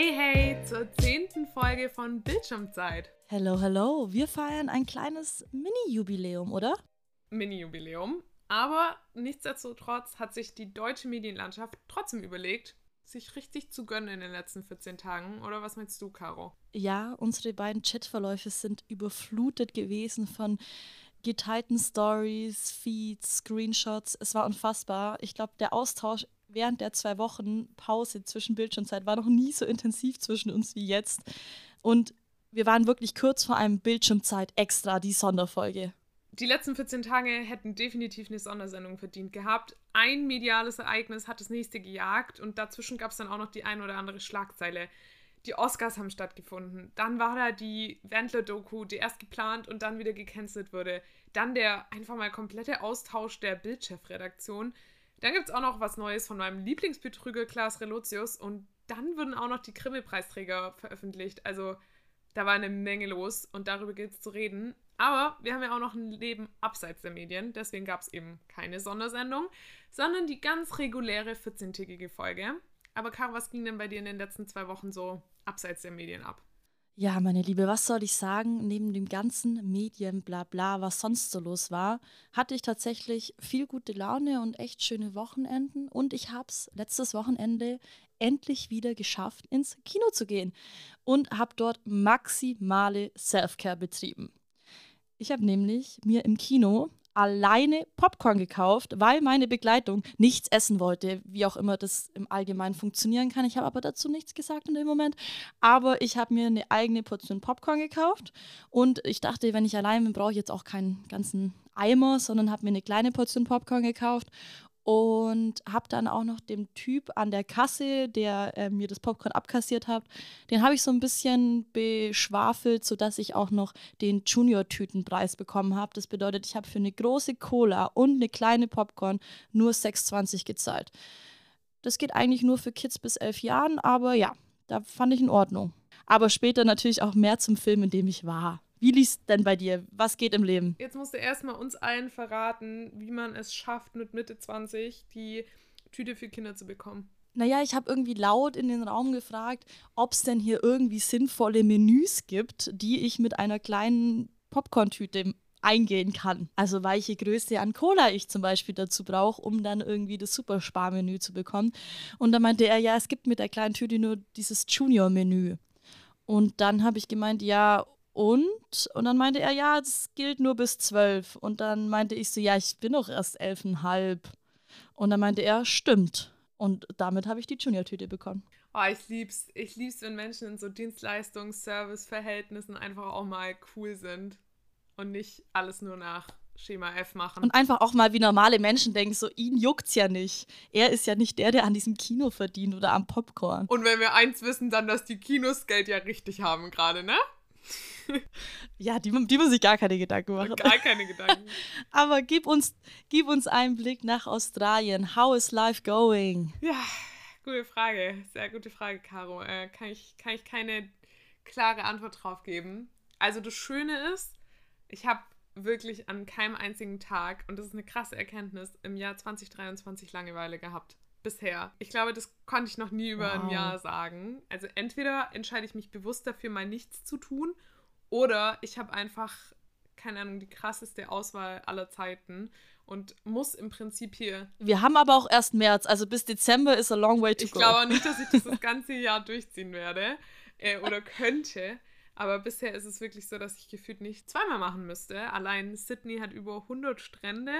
Hey, hey, zur zehnten Folge von Bildschirmzeit. Hello, hello. Wir feiern ein kleines Mini-Jubiläum, oder? Mini-Jubiläum. Aber nichtsdestotrotz hat sich die deutsche Medienlandschaft trotzdem überlegt, sich richtig zu gönnen in den letzten 14 Tagen. Oder was meinst du, Caro? Ja, unsere beiden Chatverläufe sind überflutet gewesen von geteilten Stories, Feeds, Screenshots. Es war unfassbar. Ich glaube, der Austausch während der zwei Wochen Pause zwischen Bildschirmzeit war noch nie so intensiv zwischen uns wie jetzt. Und wir waren wirklich kurz vor einem Bildschirmzeit extra, die Sonderfolge. Die letzten 14 Tage hätten definitiv eine Sondersendung verdient gehabt. Ein mediales Ereignis hat das nächste gejagt und dazwischen gab es dann auch noch die ein oder andere Schlagzeile. Die Oscars haben stattgefunden. Dann war da die Wendler-Doku, die erst geplant und dann wieder gecancelt wurde. Dann der einfach mal komplette Austausch der Bildchefredaktion. Dann gibt es auch noch was Neues von meinem Lieblingsbetrüger Klaas Relotius und dann wurden auch noch die Krimi-Preisträger veröffentlicht. Also da war eine Menge los und darüber gilt es zu reden. Aber wir haben ja auch noch ein Leben abseits der Medien, deswegen gab es eben keine Sondersendung, sondern die ganz reguläre 14-tägige Folge. Aber Caro, was ging denn bei dir in den letzten zwei Wochen so abseits der Medien ab? Ja, meine Liebe, was soll ich sagen? Neben dem ganzen Medien-Blabla, was sonst so los war, hatte ich tatsächlich viel gute Laune und echt schöne Wochenenden. Und ich habe es letztes Wochenende endlich wieder geschafft, ins Kino zu gehen und habe dort maximale Self-Care betrieben. Ich habe nämlich mir im Kino alleine Popcorn gekauft, weil meine Begleitung nichts essen wollte, wie auch immer das im Allgemeinen funktionieren kann. Ich habe aber dazu nichts gesagt in dem Moment. Aber ich habe mir eine eigene Portion Popcorn gekauft und ich dachte, wenn ich allein bin, brauche ich jetzt auch keinen ganzen Eimer, sondern habe mir eine kleine Portion Popcorn gekauft und habe dann auch noch dem Typ an der Kasse, der äh, mir das Popcorn abkassiert hat, den habe ich so ein bisschen beschwafelt, sodass ich auch noch den Junior-Tütenpreis bekommen habe. Das bedeutet, ich habe für eine große Cola und eine kleine Popcorn nur 6,20 gezahlt. Das geht eigentlich nur für Kids bis elf Jahren, aber ja, da fand ich in Ordnung. Aber später natürlich auch mehr zum Film, in dem ich war. Wie liest denn bei dir? Was geht im Leben? Jetzt musst du erstmal uns allen verraten, wie man es schafft, mit Mitte 20 die Tüte für Kinder zu bekommen. Naja, ich habe irgendwie laut in den Raum gefragt, ob es denn hier irgendwie sinnvolle Menüs gibt, die ich mit einer kleinen Popcorn-Tüte eingehen kann. Also welche Größe an Cola ich zum Beispiel dazu brauche, um dann irgendwie das Supersparmenü zu bekommen. Und dann meinte er, ja, es gibt mit der kleinen Tüte nur dieses Junior-Menü. Und dann habe ich gemeint, ja, und? Und dann meinte er, ja, das gilt nur bis zwölf. Und dann meinte ich so, ja, ich bin doch erst elfeinhalb. Und dann meinte er, stimmt. Und damit habe ich die Junior-Tüte bekommen. Oh, ich lieb's. Ich lieb's, wenn Menschen in so Dienstleistungs-, Service-Verhältnissen einfach auch mal cool sind. Und nicht alles nur nach Schema F machen. Und einfach auch mal wie normale Menschen denken, so ihn juckt's ja nicht. Er ist ja nicht der, der an diesem Kino verdient oder am Popcorn. Und wenn wir eins wissen, dann, dass die Kinos Geld ja richtig haben gerade, ne? ja, die, die muss ich gar keine Gedanken machen. Gar keine Gedanken. Aber gib uns, gib uns einen Blick nach Australien. How is life going? Ja, gute Frage. Sehr gute Frage, Caro. Äh, kann, ich, kann ich keine klare Antwort drauf geben. Also das Schöne ist, ich habe wirklich an keinem einzigen Tag, und das ist eine krasse Erkenntnis, im Jahr 2023 Langeweile gehabt bisher. Ich glaube, das konnte ich noch nie über wow. ein Jahr sagen. Also entweder entscheide ich mich bewusst dafür, mal nichts zu tun, oder ich habe einfach, keine Ahnung, die krasseste Auswahl aller Zeiten und muss im Prinzip hier. Wir haben aber auch erst März, also bis Dezember ist a long way to ich go. Ich glaube auch nicht, dass ich das das ganze Jahr durchziehen werde äh, oder könnte. Aber bisher ist es wirklich so, dass ich gefühlt nicht zweimal machen müsste. Allein Sydney hat über 100 Strände.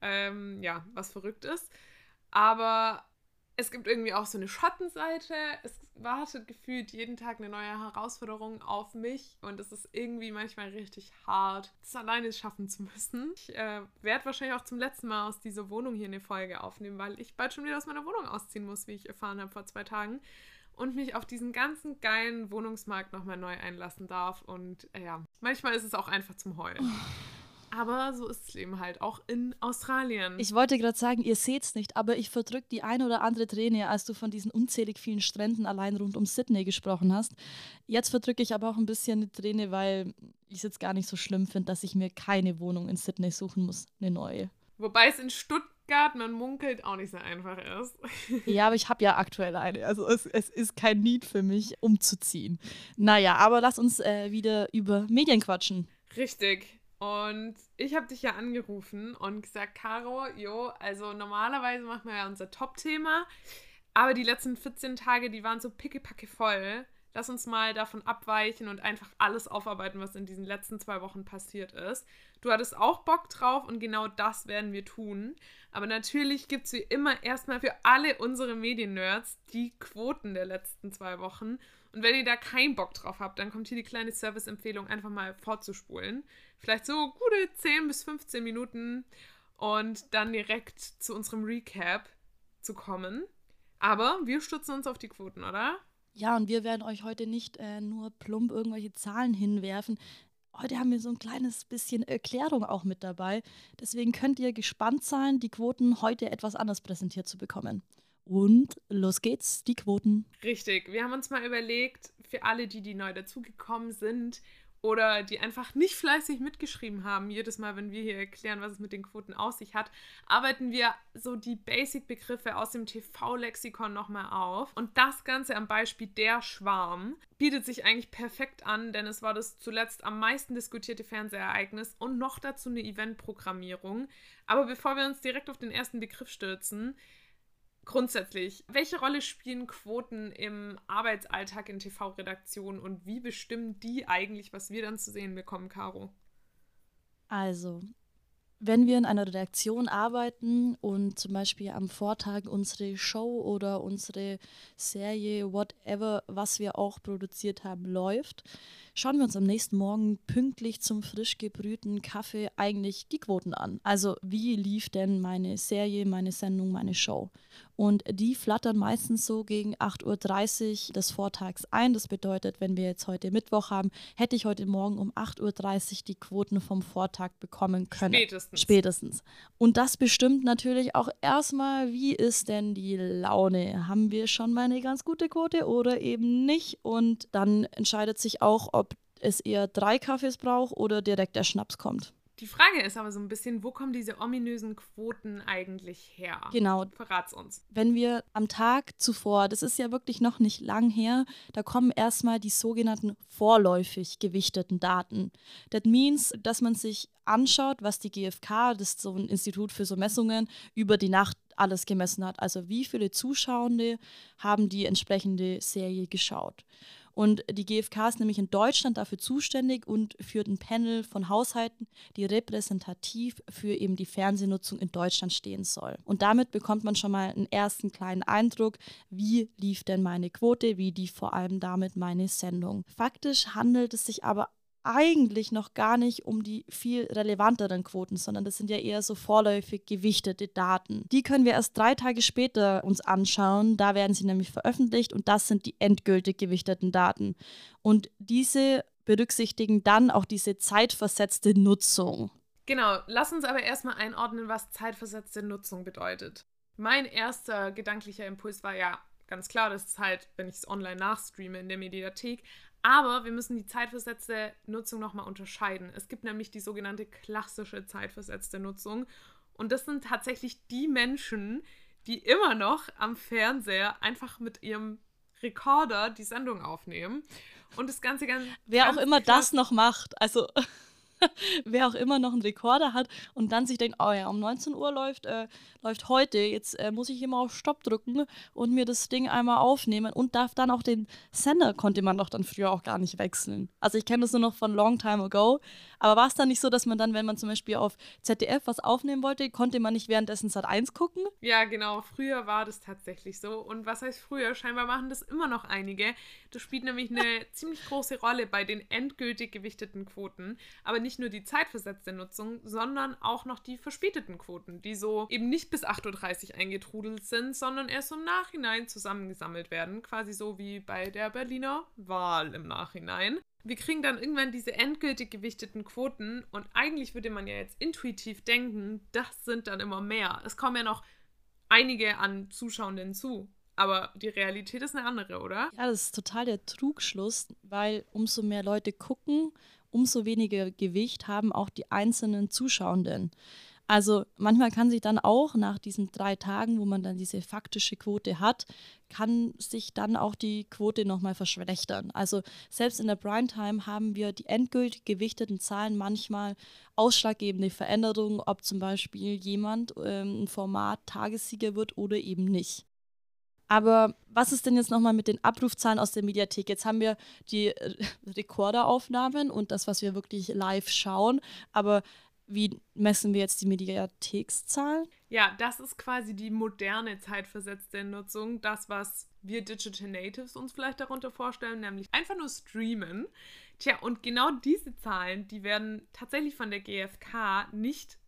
Ähm, ja, was verrückt ist. Aber es gibt irgendwie auch so eine Schattenseite. Es wartet gefühlt jeden Tag eine neue Herausforderung auf mich und es ist irgendwie manchmal richtig hart, das alleine schaffen zu müssen. Ich äh, werde wahrscheinlich auch zum letzten Mal aus dieser Wohnung hier eine Folge aufnehmen, weil ich bald schon wieder aus meiner Wohnung ausziehen muss, wie ich erfahren habe vor zwei Tagen. Und mich auf diesen ganzen geilen Wohnungsmarkt nochmal neu einlassen darf. Und äh, ja, manchmal ist es auch einfach zum Heulen. Aber so ist das Leben halt, auch in Australien. Ich wollte gerade sagen, ihr seht es nicht, aber ich verdrück die ein oder andere Träne, als du von diesen unzählig vielen Stränden allein rund um Sydney gesprochen hast. Jetzt verdrücke ich aber auch ein bisschen eine Träne, weil ich es jetzt gar nicht so schlimm finde, dass ich mir keine Wohnung in Sydney suchen muss, eine neue. Wobei es in Stutt Stuttgart, man munkelt, auch nicht so einfach ist. Ja, aber ich habe ja aktuell eine. Also es, es ist kein Need für mich, umzuziehen. Naja, aber lass uns äh, wieder über Medien quatschen. Richtig. Und ich habe dich ja angerufen und gesagt, Caro, jo, also normalerweise machen wir ja unser Top-Thema, aber die letzten 14 Tage, die waren so pickepacke voll. Lass uns mal davon abweichen und einfach alles aufarbeiten, was in diesen letzten zwei Wochen passiert ist. Du hattest auch Bock drauf und genau das werden wir tun. Aber natürlich gibt es wie immer erstmal für alle unsere Medien-Nerds die Quoten der letzten zwei Wochen. Und wenn ihr da keinen Bock drauf habt, dann kommt hier die kleine Service-Empfehlung, einfach mal vorzuspulen. Vielleicht so gute 10 bis 15 Minuten und dann direkt zu unserem Recap zu kommen. Aber wir stützen uns auf die Quoten, oder? Ja, und wir werden euch heute nicht äh, nur plump irgendwelche Zahlen hinwerfen. Heute haben wir so ein kleines bisschen Erklärung auch mit dabei. Deswegen könnt ihr gespannt sein, die Quoten heute etwas anders präsentiert zu bekommen. Und los geht's, die Quoten. Richtig. Wir haben uns mal überlegt, für alle, die, die neu dazugekommen sind oder die einfach nicht fleißig mitgeschrieben haben, jedes Mal, wenn wir hier erklären, was es mit den Quoten aus sich hat, arbeiten wir so die Basic-Begriffe aus dem TV-Lexikon nochmal auf. Und das Ganze am Beispiel der Schwarm bietet sich eigentlich perfekt an, denn es war das zuletzt am meisten diskutierte Fernsehereignis und noch dazu eine Eventprogrammierung. Aber bevor wir uns direkt auf den ersten Begriff stürzen, Grundsätzlich, welche Rolle spielen Quoten im Arbeitsalltag in TV-Redaktionen und wie bestimmen die eigentlich, was wir dann zu sehen bekommen, Caro? Also, wenn wir in einer Redaktion arbeiten und zum Beispiel am Vortag unsere Show oder unsere Serie, whatever, was wir auch produziert haben, läuft, schauen wir uns am nächsten Morgen pünktlich zum frisch gebrühten Kaffee eigentlich die Quoten an. Also wie lief denn meine Serie, meine Sendung, meine Show? Und die flattern meistens so gegen 8.30 Uhr des Vortags ein. Das bedeutet, wenn wir jetzt heute Mittwoch haben, hätte ich heute Morgen um 8.30 Uhr die Quoten vom Vortag bekommen können. Spätestens. Spätestens. Und das bestimmt natürlich auch erstmal, wie ist denn die Laune? Haben wir schon mal eine ganz gute Quote oder eben nicht? Und dann entscheidet sich auch, ob es eher drei Kaffees braucht oder direkt der Schnaps kommt. Die Frage ist aber so ein bisschen, wo kommen diese ominösen Quoten eigentlich her? Genau. Verrat's uns. Wenn wir am Tag zuvor, das ist ja wirklich noch nicht lang her, da kommen erstmal die sogenannten vorläufig gewichteten Daten. Das means, dass man sich anschaut, was die GfK, das ist so ein Institut für so Messungen, über die Nacht alles gemessen hat. Also wie viele Zuschauende haben die entsprechende Serie geschaut. Und die GfK ist nämlich in Deutschland dafür zuständig und führt ein Panel von Haushalten, die repräsentativ für eben die Fernsehnutzung in Deutschland stehen soll. Und damit bekommt man schon mal einen ersten kleinen Eindruck, wie lief denn meine Quote, wie lief vor allem damit meine Sendung. Faktisch handelt es sich aber eigentlich noch gar nicht um die viel relevanteren Quoten, sondern das sind ja eher so vorläufig gewichtete Daten. Die können wir erst drei Tage später uns anschauen. Da werden sie nämlich veröffentlicht und das sind die endgültig gewichteten Daten. Und diese berücksichtigen dann auch diese zeitversetzte Nutzung. Genau, lass uns aber erstmal einordnen, was zeitversetzte Nutzung bedeutet. Mein erster gedanklicher Impuls war ja ganz klar, das ist halt, wenn ich es online nachstreame in der Mediathek, aber wir müssen die zeitversetzte Nutzung nochmal unterscheiden. Es gibt nämlich die sogenannte klassische zeitversetzte Nutzung. Und das sind tatsächlich die Menschen, die immer noch am Fernseher einfach mit ihrem Rekorder die Sendung aufnehmen. Und das Ganze ganz. Wer ganz auch immer das noch macht, also wer auch immer noch einen Rekorder hat und dann sich denkt, oh ja, um 19 Uhr läuft, äh, läuft heute, jetzt äh, muss ich immer auf Stopp drücken und mir das Ding einmal aufnehmen und darf dann auch den Sender, konnte man doch dann früher auch gar nicht wechseln. Also ich kenne das nur noch von long time ago, aber war es dann nicht so, dass man dann, wenn man zum Beispiel auf ZDF was aufnehmen wollte, konnte man nicht währenddessen Sat 1 gucken? Ja, genau, früher war das tatsächlich so und was heißt früher? Scheinbar machen das immer noch einige. Das spielt nämlich eine ziemlich große Rolle bei den endgültig gewichteten Quoten, aber nicht nur die zeitversetzte Nutzung, sondern auch noch die verspäteten Quoten, die so eben nicht bis 8.30 Uhr eingetrudelt sind, sondern erst im Nachhinein zusammengesammelt werden. Quasi so wie bei der Berliner Wahl im Nachhinein. Wir kriegen dann irgendwann diese endgültig gewichteten Quoten und eigentlich würde man ja jetzt intuitiv denken, das sind dann immer mehr. Es kommen ja noch einige an Zuschauenden zu. Aber die Realität ist eine andere, oder? Ja, das ist total der Trugschluss, weil umso mehr Leute gucken, umso weniger Gewicht haben auch die einzelnen Zuschauenden. Also manchmal kann sich dann auch nach diesen drei Tagen, wo man dann diese faktische Quote hat, kann sich dann auch die Quote nochmal verschlechtern. Also selbst in der Primetime haben wir die endgültig gewichteten Zahlen manchmal ausschlaggebende Veränderungen, ob zum Beispiel jemand ähm, ein Format Tagessieger wird oder eben nicht. Aber was ist denn jetzt nochmal mit den Abrufzahlen aus der Mediathek? Jetzt haben wir die Rekorderaufnahmen und das, was wir wirklich live schauen. Aber wie messen wir jetzt die Mediathekszahlen? Ja, das ist quasi die moderne zeitversetzte Nutzung. Das, was wir Digital Natives uns vielleicht darunter vorstellen, nämlich einfach nur streamen. Tja, und genau diese Zahlen, die werden tatsächlich von der GfK nicht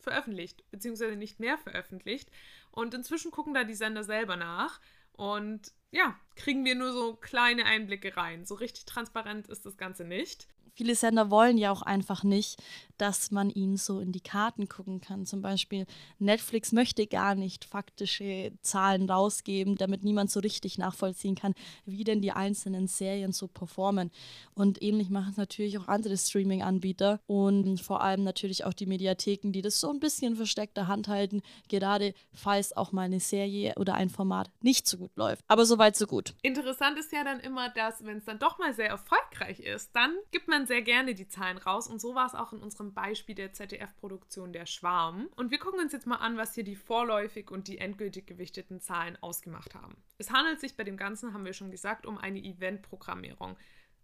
veröffentlicht, beziehungsweise nicht mehr veröffentlicht. Und inzwischen gucken da die Sender selber nach. Und ja, kriegen wir nur so kleine Einblicke rein. So richtig transparent ist das Ganze nicht viele Sender wollen ja auch einfach nicht, dass man ihnen so in die Karten gucken kann. Zum Beispiel Netflix möchte gar nicht faktische Zahlen rausgeben, damit niemand so richtig nachvollziehen kann, wie denn die einzelnen Serien so performen. Und ähnlich machen es natürlich auch andere Streaming-Anbieter und vor allem natürlich auch die Mediatheken, die das so ein bisschen versteckter Hand halten, gerade falls auch mal eine Serie oder ein Format nicht so gut läuft. Aber soweit, so gut. Interessant ist ja dann immer, dass, wenn es dann doch mal sehr erfolgreich ist, dann gibt man sehr gerne die Zahlen raus. Und so war es auch in unserem Beispiel der ZDF-Produktion Der Schwarm. Und wir gucken uns jetzt mal an, was hier die vorläufig und die endgültig gewichteten Zahlen ausgemacht haben. Es handelt sich bei dem Ganzen, haben wir schon gesagt, um eine Eventprogrammierung.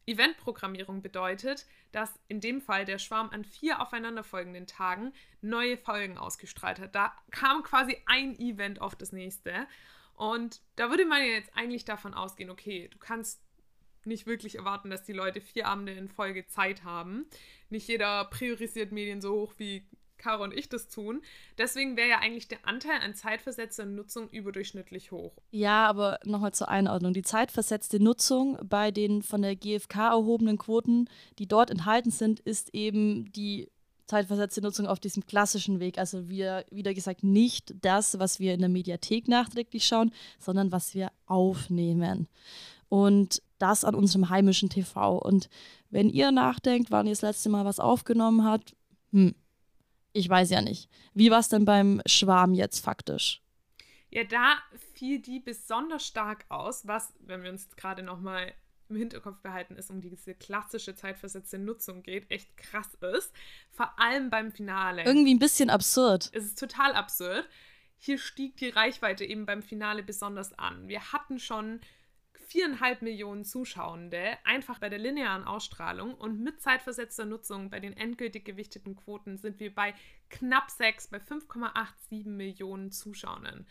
Eventprogrammierung bedeutet, dass in dem Fall der Schwarm an vier aufeinanderfolgenden Tagen neue Folgen ausgestrahlt hat. Da kam quasi ein Event auf das nächste. Und da würde man ja jetzt eigentlich davon ausgehen, okay, du kannst nicht wirklich erwarten, dass die Leute vier Abende in Folge Zeit haben. Nicht jeder priorisiert Medien so hoch wie Caro und ich das tun. Deswegen wäre ja eigentlich der Anteil an zeitversetzter Nutzung überdurchschnittlich hoch. Ja, aber nochmal zur Einordnung. Die zeitversetzte Nutzung bei den von der GfK erhobenen Quoten, die dort enthalten sind, ist eben die zeitversetzte Nutzung auf diesem klassischen Weg. Also wir, wieder gesagt, nicht das, was wir in der Mediathek nachträglich schauen, sondern was wir aufnehmen. Und das an unserem heimischen TV. Und wenn ihr nachdenkt, wann ihr das letzte Mal was aufgenommen habt, hm, ich weiß ja nicht. Wie war es denn beim Schwarm jetzt faktisch? Ja, da fiel die besonders stark aus, was, wenn wir uns gerade nochmal im Hinterkopf behalten, ist um diese klassische zeitversetzte Nutzung geht, echt krass ist. Vor allem beim Finale. Irgendwie ein bisschen absurd. Es ist total absurd. Hier stieg die Reichweite eben beim Finale besonders an. Wir hatten schon viereinhalb Millionen Zuschauende, einfach bei der linearen Ausstrahlung und mit zeitversetzter Nutzung bei den endgültig gewichteten Quoten sind wir bei knapp sechs, bei 5,87 Millionen Zuschauenden.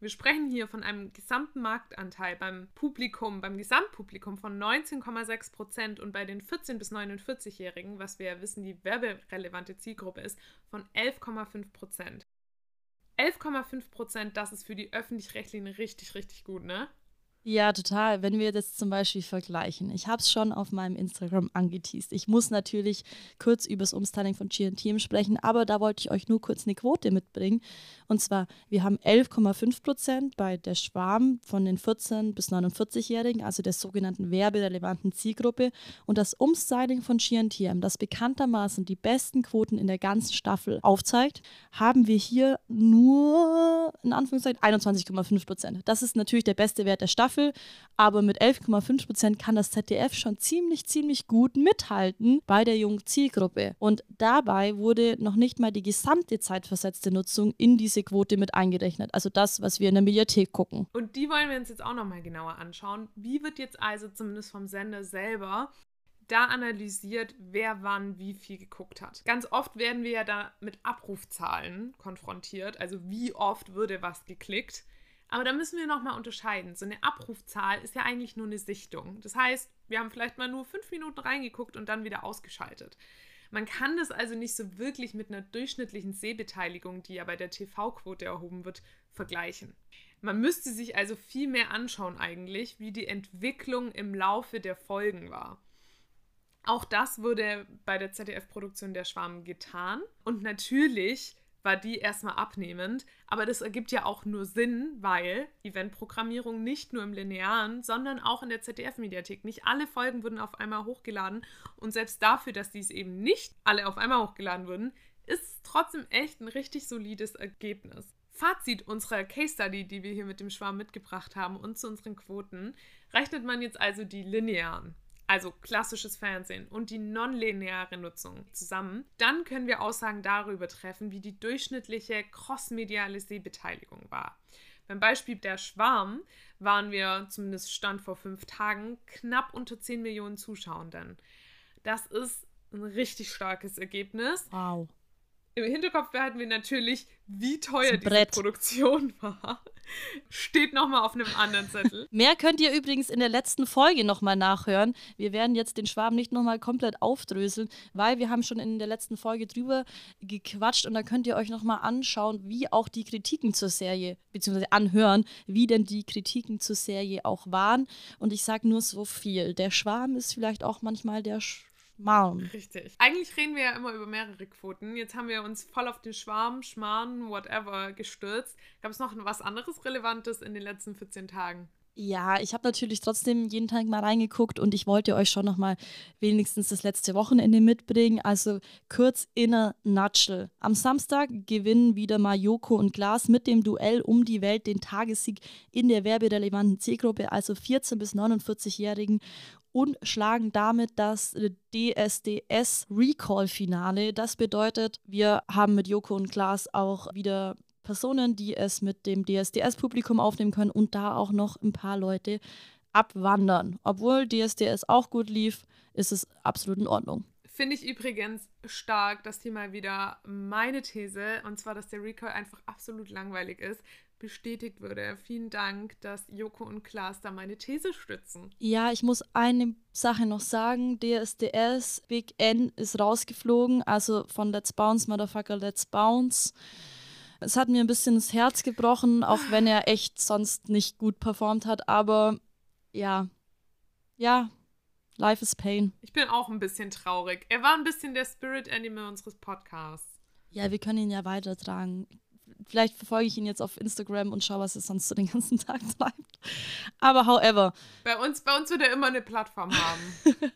Wir sprechen hier von einem gesamten Marktanteil beim Publikum, beim Gesamtpublikum von 19,6 Prozent und bei den 14- bis 49-Jährigen, was wir ja wissen, die werberelevante Zielgruppe ist, von 11,5 Prozent. 11,5 Prozent, das ist für die Öffentlich-Rechtlichen richtig, richtig gut, ne? Ja, total. Wenn wir das zum Beispiel vergleichen. Ich habe es schon auf meinem Instagram angeteased. Ich muss natürlich kurz über das Umstyling von GNTM sprechen, aber da wollte ich euch nur kurz eine Quote mitbringen. Und zwar, wir haben 11,5 Prozent bei der Schwarm von den 14- bis 49-Jährigen, also der sogenannten werberelevanten Zielgruppe. Und das Umstyling von GNTM, das bekanntermaßen die besten Quoten in der ganzen Staffel aufzeigt, haben wir hier nur, in Anführungszeichen, 21,5 Prozent. Das ist natürlich der beste Wert der Staffel. Staffel, aber mit 11,5 Prozent kann das ZDF schon ziemlich, ziemlich gut mithalten bei der jungen Zielgruppe. Und dabei wurde noch nicht mal die gesamte zeitversetzte Nutzung in diese Quote mit eingerechnet. Also das, was wir in der Mediathek gucken. Und die wollen wir uns jetzt auch nochmal genauer anschauen. Wie wird jetzt also zumindest vom Sender selber da analysiert, wer wann wie viel geguckt hat. Ganz oft werden wir ja da mit Abrufzahlen konfrontiert, also wie oft würde was geklickt. Aber da müssen wir nochmal unterscheiden. So eine Abrufzahl ist ja eigentlich nur eine Sichtung. Das heißt, wir haben vielleicht mal nur fünf Minuten reingeguckt und dann wieder ausgeschaltet. Man kann das also nicht so wirklich mit einer durchschnittlichen Sehbeteiligung, die ja bei der TV-Quote erhoben wird, vergleichen. Man müsste sich also viel mehr anschauen eigentlich, wie die Entwicklung im Laufe der Folgen war. Auch das wurde bei der ZDF-Produktion Der Schwarm getan. Und natürlich war die erstmal abnehmend. Aber das ergibt ja auch nur Sinn, weil Eventprogrammierung nicht nur im Linearen, sondern auch in der ZDF-Mediathek. Nicht alle Folgen wurden auf einmal hochgeladen. Und selbst dafür, dass dies eben nicht alle auf einmal hochgeladen wurden, ist trotzdem echt ein richtig solides Ergebnis. Fazit unserer Case Study, die wir hier mit dem Schwarm mitgebracht haben und zu unseren Quoten, rechnet man jetzt also die linearen, also klassisches Fernsehen und die nonlineare Nutzung zusammen, dann können wir Aussagen darüber treffen, wie die durchschnittliche crossmediale Sehbeteiligung war. Beim Beispiel der Schwarm waren wir, zumindest Stand vor fünf Tagen, knapp unter 10 Millionen Zuschauenden. Das ist ein richtig starkes Ergebnis. Wow. Im Hinterkopf behalten wir natürlich, wie teuer diese Brett. Produktion war. Steht nochmal auf einem anderen Zettel. Mehr könnt ihr übrigens in der letzten Folge nochmal nachhören. Wir werden jetzt den Schwaben nicht nochmal komplett aufdröseln, weil wir haben schon in der letzten Folge drüber gequatscht und da könnt ihr euch nochmal anschauen, wie auch die Kritiken zur Serie, beziehungsweise anhören, wie denn die Kritiken zur Serie auch waren. Und ich sage nur so viel. Der Schwarm ist vielleicht auch manchmal der Schmarrn. Richtig. Eigentlich reden wir ja immer über mehrere Quoten. Jetzt haben wir uns voll auf den Schwarm, Schmarrn, whatever gestürzt. Gab es noch was anderes Relevantes in den letzten 14 Tagen? Ja, ich habe natürlich trotzdem jeden Tag mal reingeguckt und ich wollte euch schon noch mal wenigstens das letzte Wochenende mitbringen. Also kurz in a nutshell. Am Samstag gewinnen wieder mal Joko und Glas mit dem Duell um die Welt den Tagessieg in der werberelevanten Zielgruppe, also 14- bis 49-Jährigen und schlagen damit das DSDS Recall-Finale. Das bedeutet, wir haben mit Joko und Glas auch wieder Personen, die es mit dem DSDS-Publikum aufnehmen können und da auch noch ein paar Leute abwandern. Obwohl DSDS auch gut lief, ist es absolut in Ordnung. Finde ich übrigens stark, dass hier mal wieder meine These, und zwar, dass der Recall einfach absolut langweilig ist, bestätigt würde. Vielen Dank, dass Joko und Klaas da meine These stützen. Ja, ich muss eine Sache noch sagen. DSDS Big N ist rausgeflogen, also von Let's Bounce, Motherfucker, Let's Bounce. Es hat mir ein bisschen das Herz gebrochen, auch wenn er echt sonst nicht gut performt hat, aber ja, ja, Life is Pain. Ich bin auch ein bisschen traurig. Er war ein bisschen der Spirit Animal unseres Podcasts. Ja, wir können ihn ja weitertragen. Vielleicht verfolge ich ihn jetzt auf Instagram und schaue, was er sonst so den ganzen Tag treibt. Aber however, Bei uns, bei uns wird er immer eine Plattform haben.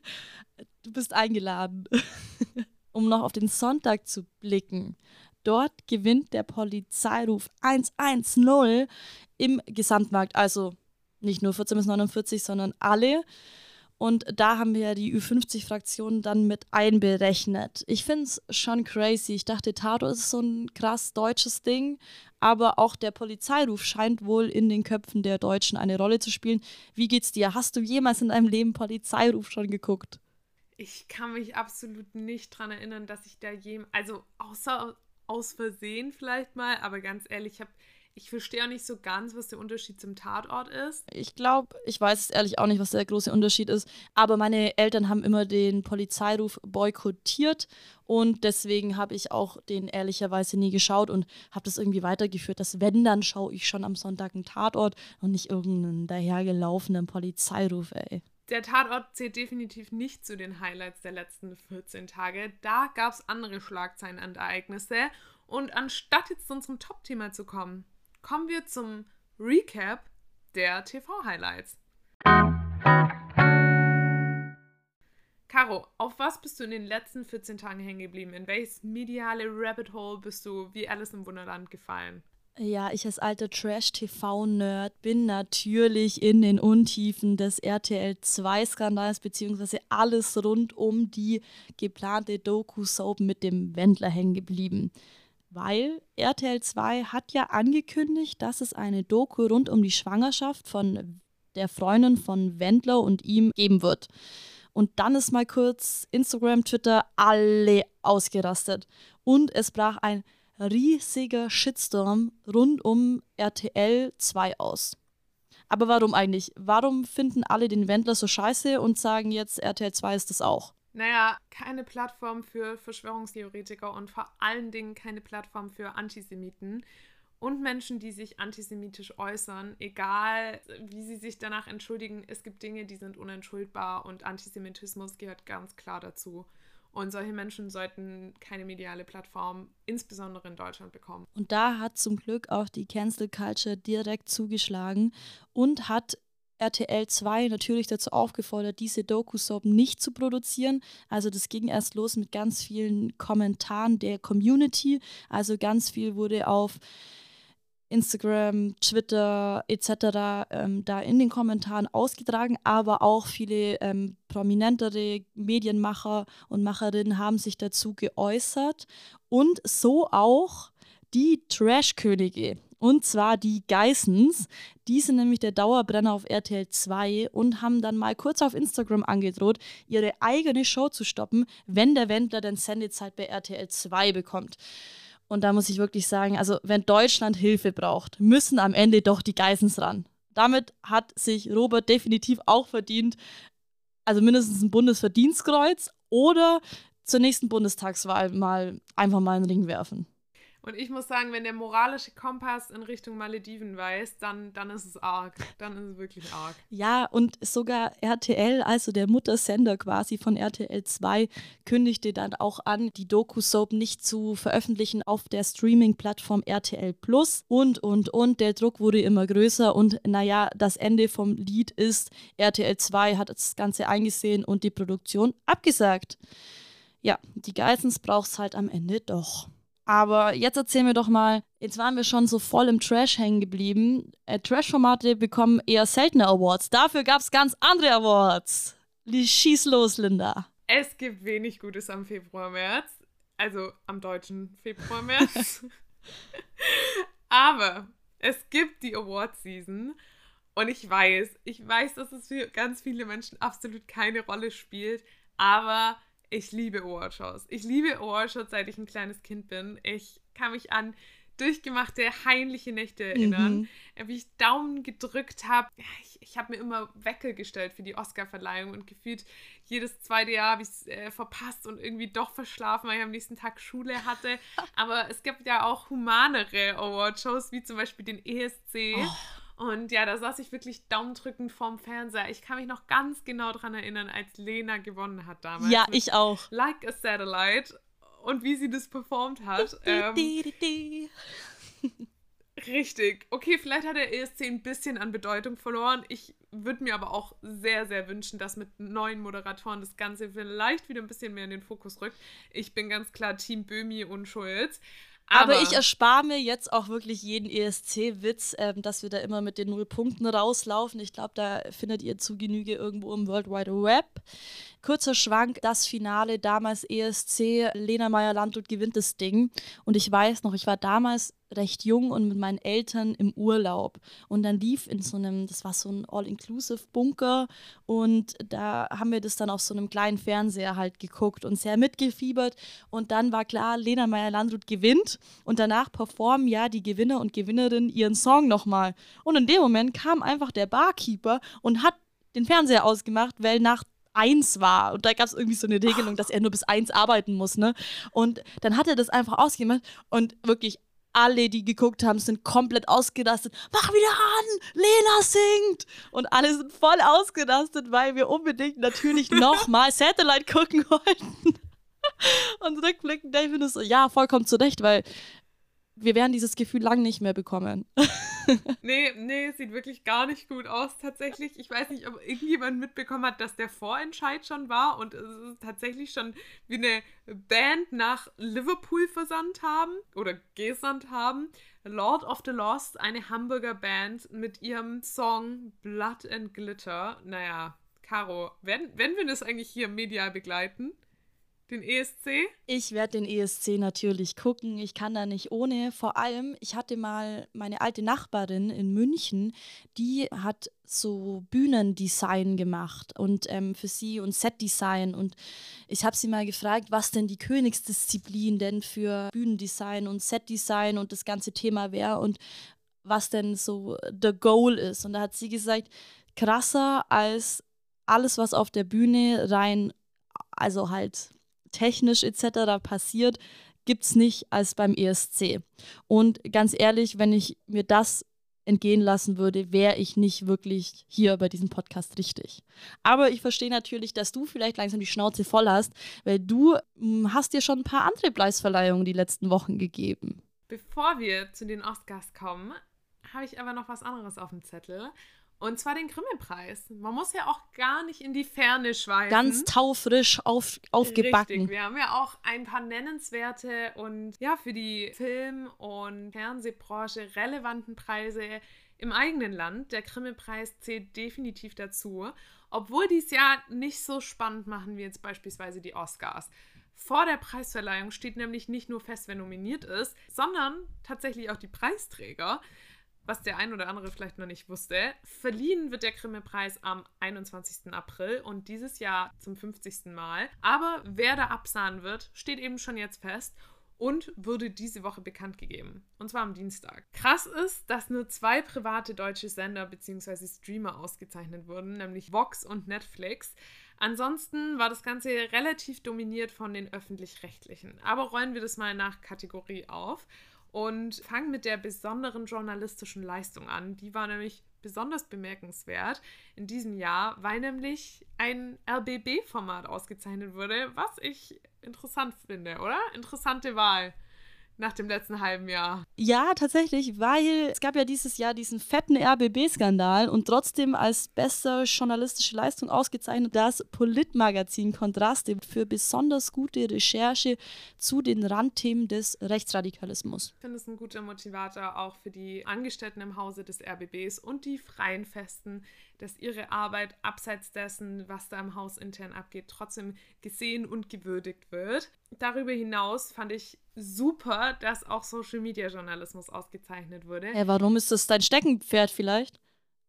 du bist eingeladen. um noch auf den Sonntag zu blicken. Dort gewinnt der Polizeiruf 110 im Gesamtmarkt. Also nicht nur 14 bis 49, sondern alle. Und da haben wir ja die Ü50-Fraktion dann mit einberechnet. Ich finde es schon crazy. Ich dachte, Tato ist so ein krass deutsches Ding. Aber auch der Polizeiruf scheint wohl in den Köpfen der Deutschen eine Rolle zu spielen. Wie geht's dir? Hast du jemals in deinem Leben Polizeiruf schon geguckt? Ich kann mich absolut nicht dran erinnern, dass ich da jem, also außer aus Versehen vielleicht mal, aber ganz ehrlich, ich, hab, ich verstehe auch nicht so ganz, was der Unterschied zum Tatort ist. Ich glaube, ich weiß es ehrlich auch nicht, was der große Unterschied ist. Aber meine Eltern haben immer den Polizeiruf boykottiert und deswegen habe ich auch den ehrlicherweise nie geschaut und habe das irgendwie weitergeführt. Dass wenn, dann schaue ich schon am Sonntag einen Tatort und nicht irgendeinen dahergelaufenen Polizeiruf, ey. Der Tatort zählt definitiv nicht zu den Highlights der letzten 14 Tage. Da gab es andere Schlagzeilen und Ereignisse. Und anstatt jetzt zu unserem Top-Thema zu kommen, kommen wir zum Recap der TV-Highlights. Caro, auf was bist du in den letzten 14 Tagen hängen geblieben? In welches mediale Rabbit Hole bist du wie Alice im Wunderland gefallen? Ja, ich als alter Trash-TV-Nerd bin natürlich in den Untiefen des RTL 2-Skandals, beziehungsweise alles rund um die geplante Doku-Soap mit dem Wendler hängen geblieben. Weil RTL 2 hat ja angekündigt, dass es eine Doku rund um die Schwangerschaft von der Freundin von Wendler und ihm geben wird. Und dann ist mal kurz Instagram, Twitter, alle ausgerastet. Und es brach ein riesiger Shitstorm rund um RTL 2 aus. Aber warum eigentlich? Warum finden alle den Wendler so scheiße und sagen jetzt, RTL 2 ist das auch? Naja, keine Plattform für Verschwörungstheoretiker und vor allen Dingen keine Plattform für Antisemiten und Menschen, die sich antisemitisch äußern, egal wie sie sich danach entschuldigen. Es gibt Dinge, die sind unentschuldbar und Antisemitismus gehört ganz klar dazu. Und solche Menschen sollten keine mediale Plattform, insbesondere in Deutschland, bekommen. Und da hat zum Glück auch die Cancel Culture direkt zugeschlagen und hat RTL 2 natürlich dazu aufgefordert, diese Doku-Soap nicht zu produzieren. Also das ging erst los mit ganz vielen Kommentaren der Community. Also ganz viel wurde auf Instagram, Twitter etc. Ähm, da in den Kommentaren ausgetragen, aber auch viele ähm, prominentere Medienmacher und Macherinnen haben sich dazu geäußert und so auch die Trash-Könige. Und zwar die Geissens. Die sind nämlich der Dauerbrenner auf RTL 2 und haben dann mal kurz auf Instagram angedroht, ihre eigene Show zu stoppen, wenn der Wendler denn Sendezeit bei RTL 2 bekommt. Und da muss ich wirklich sagen, also wenn Deutschland Hilfe braucht, müssen am Ende doch die Geissens ran. Damit hat sich Robert definitiv auch verdient, also mindestens ein Bundesverdienstkreuz oder zur nächsten Bundestagswahl mal einfach mal einen Ring werfen. Und ich muss sagen, wenn der moralische Kompass in Richtung Malediven weist, dann, dann ist es arg. Dann ist es wirklich arg. Ja, und sogar RTL, also der Muttersender quasi von RTL 2, kündigte dann auch an, die Doku-Soap nicht zu veröffentlichen auf der Streaming-Plattform RTL Plus. Und, und, und. Der Druck wurde immer größer. Und naja, das Ende vom Lied ist, RTL 2 hat das Ganze eingesehen und die Produktion abgesagt. Ja, die Geissens braucht es halt am Ende doch. Aber jetzt erzähl mir doch mal, jetzt waren wir schon so voll im Trash hängen geblieben. Äh, Trash-Formate bekommen eher seltene Awards. Dafür gab es ganz andere Awards. Schieß los, Linda. Es gibt wenig Gutes am Februar, März. Also am deutschen Februar, März. Aber es gibt die Award-Season. Und ich weiß, ich weiß, dass es für ganz viele Menschen absolut keine Rolle spielt. Aber ich liebe Awardshows. Ich liebe Awardshows, seit ich ein kleines Kind bin. Ich kann mich an durchgemachte heimliche Nächte erinnern, mhm. wie ich Daumen gedrückt habe. Ich, ich habe mir immer Weckel gestellt für die Oscar-Verleihung und gefühlt jedes zweite Jahr habe ich es äh, verpasst und irgendwie doch verschlafen, weil ich am nächsten Tag Schule hatte. Aber es gibt ja auch humanere Awardshows, wie zum Beispiel den ESC. Oh. Und ja, da saß ich wirklich daumendrückend vorm Fernseher. Ich kann mich noch ganz genau daran erinnern, als Lena gewonnen hat damals. Ja, ich auch. Like a Satellite. Und wie sie das performt hat. ähm, richtig. Okay, vielleicht hat der ESC ein bisschen an Bedeutung verloren. Ich würde mir aber auch sehr, sehr wünschen, dass mit neuen Moderatoren das Ganze vielleicht wieder ein bisschen mehr in den Fokus rückt. Ich bin ganz klar Team Böhmi und Schulz. Aber, aber ich erspare mir jetzt auch wirklich jeden ESC-Witz, ähm, dass wir da immer mit den null Punkten rauslaufen. Ich glaube, da findet ihr zu Genüge irgendwo im World Wide Web. Kurzer Schwank, das Finale, damals ESC, Lena Meyer-Landrut gewinnt das Ding. Und ich weiß noch, ich war damals recht jung und mit meinen Eltern im Urlaub. Und dann lief in so einem, das war so ein All-Inclusive-Bunker und da haben wir das dann auf so einem kleinen Fernseher halt geguckt und sehr mitgefiebert. Und dann war klar, Lena Meyer-Landrut gewinnt und danach performen ja die Gewinner und Gewinnerinnen ihren Song nochmal. Und in dem Moment kam einfach der Barkeeper und hat den Fernseher ausgemacht, weil nach eins war. Und da gab es irgendwie so eine Regelung, dass er nur bis eins arbeiten muss, ne? Und dann hat er das einfach ausgemacht und wirklich alle, die geguckt haben, sind komplett ausgerastet. Mach wieder an! Lena singt! Und alle sind voll ausgerastet, weil wir unbedingt natürlich nochmal Satellite gucken wollten. Und rückblickend denke ich mir so, ja, vollkommen zurecht, weil wir werden dieses Gefühl lang nicht mehr bekommen. nee, nee, sieht wirklich gar nicht gut aus tatsächlich. Ich weiß nicht, ob irgendjemand mitbekommen hat, dass der Vorentscheid schon war und es ist tatsächlich schon wie eine Band nach Liverpool versandt haben oder gesandt haben. Lord of the Lost, eine Hamburger Band mit ihrem Song Blood and Glitter. Naja, Caro, werden, werden wir das eigentlich hier medial begleiten? Den ESC? Ich werde den ESC natürlich gucken. Ich kann da nicht ohne. Vor allem, ich hatte mal meine alte Nachbarin in München, die hat so Bühnendesign gemacht und ähm, für sie und Setdesign. Und ich habe sie mal gefragt, was denn die Königsdisziplin denn für Bühnendesign und Setdesign und das ganze Thema wäre und was denn so the goal ist. Und da hat sie gesagt, krasser als alles, was auf der Bühne rein, also halt technisch etc. passiert, gibt es nicht als beim ESC. Und ganz ehrlich, wenn ich mir das entgehen lassen würde, wäre ich nicht wirklich hier bei diesem Podcast richtig. Aber ich verstehe natürlich, dass du vielleicht langsam die Schnauze voll hast, weil du mh, hm, hast dir schon ein paar andere Preisverleihungen die letzten Wochen gegeben. Bevor wir zu den Oscars kommen, habe ich aber noch was anderes auf dem Zettel. Und zwar den Grimme-Preis. Man muss ja auch gar nicht in die Ferne schweifen. Ganz taufrisch auf, aufgebacken. Richtig. Wir haben ja auch ein paar nennenswerte und ja, für die Film- und Fernsehbranche relevanten Preise im eigenen Land. Der Grimme-Preis zählt definitiv dazu. Obwohl die es ja nicht so spannend machen wie jetzt beispielsweise die Oscars. Vor der Preisverleihung steht nämlich nicht nur fest, wer nominiert ist, sondern tatsächlich auch die Preisträger was der ein oder andere vielleicht noch nicht wusste, verliehen wird der Grimme-Preis am 21. April und dieses Jahr zum 50. Mal. Aber wer da absahen wird, steht eben schon jetzt fest und wurde diese Woche bekannt gegeben. Und zwar am Dienstag. Krass ist, dass nur zwei private deutsche Sender bzw. Streamer ausgezeichnet wurden, nämlich Vox und Netflix. Ansonsten war das Ganze relativ dominiert von den öffentlich-rechtlichen. Aber rollen wir das mal nach Kategorie auf und fangen mit der besonderen journalistischen Leistung an. Die war nämlich besonders bemerkenswert in diesem Jahr, weil nämlich ein RBB-Format ausgezeichnet wurde, was ich interessant finde, oder? Interessante Wahl nach dem letzten halben Jahr. Ja, tatsächlich, weil es gab ja dieses Jahr diesen fetten RBB-Skandal und trotzdem als beste journalistische Leistung ausgezeichnet das Politmagazin Kontraste für besonders gute Recherche zu den Randthemen des Rechtsradikalismus. Ich finde es ein guter Motivator auch für die Angestellten im Hause des RBBs und die freien Festen, dass ihre Arbeit abseits dessen, was da im Haus intern abgeht, trotzdem gesehen und gewürdigt wird. Darüber hinaus fand ich super, dass auch Social Media Journalismus ausgezeichnet wurde. Ja, warum ist das dein Steckenpferd vielleicht?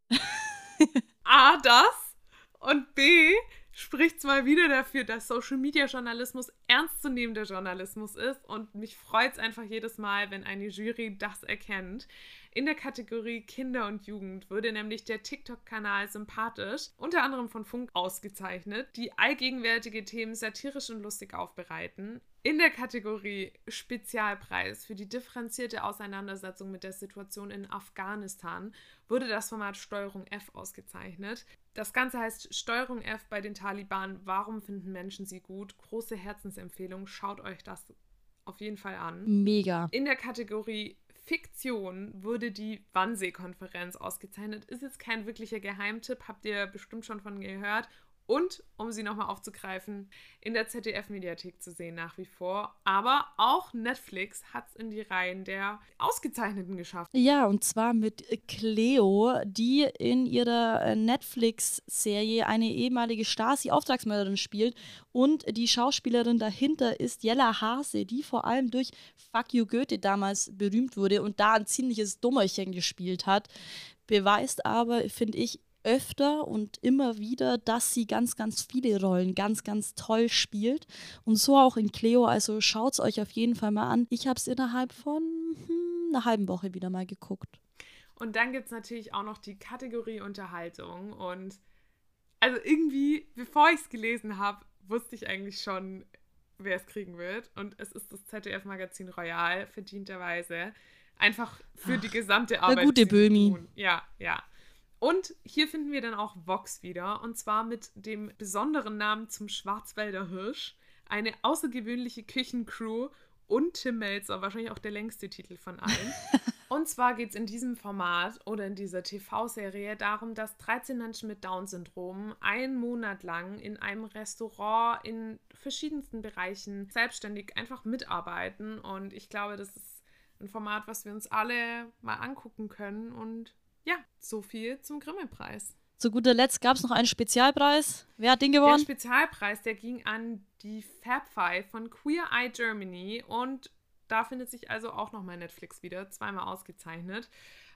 A, das und B, spricht es mal wieder dafür, dass Social Media Journalismus ernstzunehmender Journalismus ist und mich freut es einfach jedes Mal, wenn eine Jury das erkennt. In der Kategorie Kinder und Jugend wurde nämlich der TikTok-Kanal Sympathisch, unter anderem von Funk, ausgezeichnet, die allgegenwärtige Themen satirisch und lustig aufbereiten. In der Kategorie Spezialpreis für die differenzierte Auseinandersetzung mit der Situation in Afghanistan wurde das Format Steuerung F ausgezeichnet. Das Ganze heißt Steuerung F bei den Taliban. Warum finden Menschen sie gut? Große Herzensempfehlung. Schaut euch das auf jeden Fall an. Mega. In der Kategorie Fiktion wurde die Wannsee-Konferenz ausgezeichnet. Ist jetzt kein wirklicher Geheimtipp, habt ihr bestimmt schon von gehört und, um sie nochmal aufzugreifen, in der ZDF-Mediathek zu sehen nach wie vor. Aber auch Netflix hat es in die Reihen der Ausgezeichneten geschafft. Ja, und zwar mit Cleo, die in ihrer äh, Netflix-Serie eine ehemalige Stasi-Auftragsmörderin spielt. Und die Schauspielerin dahinter ist Jella Hase, die vor allem durch Fuck You Goethe damals berühmt wurde und da ein ziemliches Dummerchen gespielt hat. Beweist aber, finde ich, öfter und immer wieder, dass sie ganz, ganz viele Rollen ganz, ganz toll spielt. Und so auch in Cleo. Also schaut es euch auf jeden Fall mal an. Ich habe es innerhalb von hm, einer halben Woche wieder mal geguckt. Und dann gibt es natürlich auch noch die Kategorie Unterhaltung. Und also irgendwie, bevor ich es gelesen habe, wusste ich eigentlich schon, wer es kriegen wird. Und es ist das ZDF-Magazin Royal, verdienterweise. Einfach für Ach, die gesamte Arbeit. Der gute Böhmi. Ja, ja. Und hier finden wir dann auch Vox wieder, und zwar mit dem besonderen Namen zum Schwarzwälder Hirsch. Eine außergewöhnliche Küchencrew und Tim Melzer, wahrscheinlich auch der längste Titel von allen. und zwar geht es in diesem Format oder in dieser TV-Serie darum, dass 13 Menschen mit Down-Syndrom einen Monat lang in einem Restaurant in verschiedensten Bereichen selbstständig einfach mitarbeiten. Und ich glaube, das ist ein Format, was wir uns alle mal angucken können und ja, so viel zum Grimme-Preis. Zu guter Letzt gab es noch einen Spezialpreis. Wer hat den gewonnen? Der Spezialpreis, der ging an die Fab Five von Queer Eye Germany und da findet sich also auch nochmal Netflix wieder, zweimal ausgezeichnet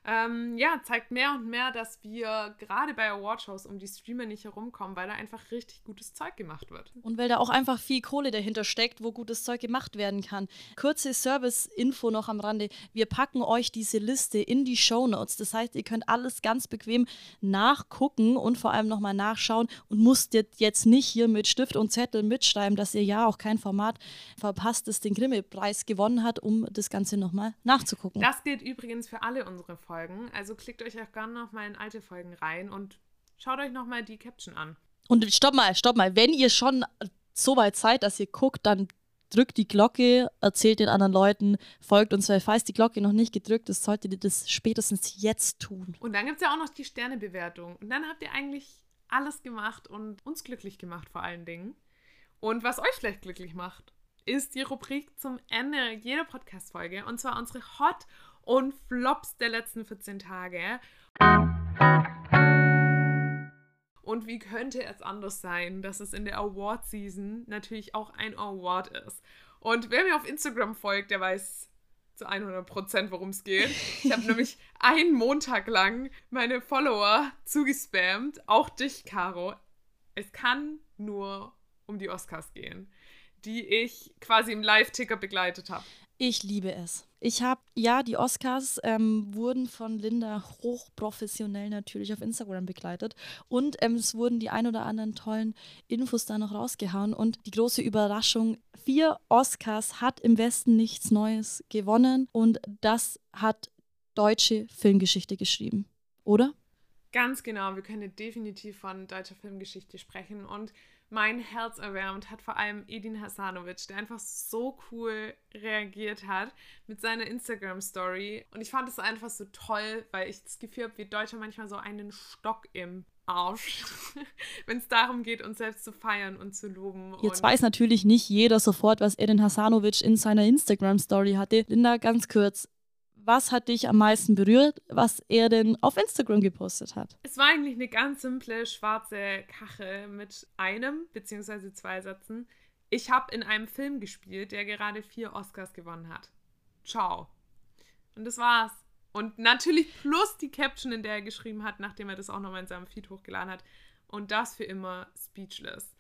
ähm, ja, zeigt mehr und mehr, dass wir gerade bei Awardshows um die Streamer nicht herumkommen, weil da einfach richtig gutes Zeug gemacht wird. Und weil da auch einfach viel Kohle dahinter steckt, wo gutes Zeug gemacht werden kann. Kurze Service-Info noch am Rande. Wir packen euch diese Liste in die Show Notes. Das heißt, ihr könnt alles ganz bequem nachgucken und vor allem nochmal nachschauen und musst jetzt nicht hier mit Stift und Zettel mitschreiben, dass ihr ja auch kein Format verpasst, das den Grimme-Preis gewonnen hat, um das Ganze nochmal nachzugucken. Das gilt übrigens für alle unsere Folgen. Folgen. Also klickt euch auch gerne noch mal in alte Folgen rein und schaut euch noch mal die Caption an. Und stopp mal, stopp mal. Wenn ihr schon so weit seid, dass ihr guckt, dann drückt die Glocke, erzählt den anderen Leuten, folgt uns, weil falls die Glocke noch nicht gedrückt ist, solltet ihr das spätestens jetzt tun. Und dann gibt es ja auch noch die Sternebewertung. Und dann habt ihr eigentlich alles gemacht und uns glücklich gemacht vor allen Dingen. Und was euch vielleicht glücklich macht, ist die Rubrik zum Ende jeder Podcast-Folge. Und zwar unsere Hot und Flops der letzten 14 Tage. Und wie könnte es anders sein, dass es in der Award-Season natürlich auch ein Award ist? Und wer mir auf Instagram folgt, der weiß zu 100% worum es geht. Ich habe nämlich einen Montag lang meine Follower zugespammt, auch dich, Caro. Es kann nur um die Oscars gehen, die ich quasi im Live-Ticker begleitet habe. Ich liebe es. Ich habe, ja, die Oscars ähm, wurden von Linda hochprofessionell natürlich auf Instagram begleitet. Und ähm, es wurden die ein oder anderen tollen Infos da noch rausgehauen. Und die große Überraschung, vier Oscars hat im Westen nichts Neues gewonnen. Und das hat deutsche Filmgeschichte geschrieben, oder? Ganz genau, wir können definitiv von deutscher Filmgeschichte sprechen. Und mein Herz erwärmt hat vor allem Edin Hasanovic, der einfach so cool reagiert hat mit seiner Instagram-Story. Und ich fand es einfach so toll, weil ich das Gefühl habe, wir Deutsche manchmal so einen Stock im Arsch, wenn es darum geht, uns selbst zu feiern und zu loben. Jetzt weiß natürlich nicht jeder sofort, was Edin Hasanovic in seiner Instagram-Story hatte. Linda, ganz kurz, was hat dich am meisten berührt, was er denn auf Instagram gepostet hat? Es war eigentlich eine ganz simple schwarze Kachel mit einem bzw. zwei Sätzen. Ich habe in einem Film gespielt, der gerade vier Oscars gewonnen hat. Ciao. Und das war's. Und natürlich plus die Caption, in der er geschrieben hat, nachdem er das auch nochmal in seinem Feed hochgeladen hat. Und das für immer speechless.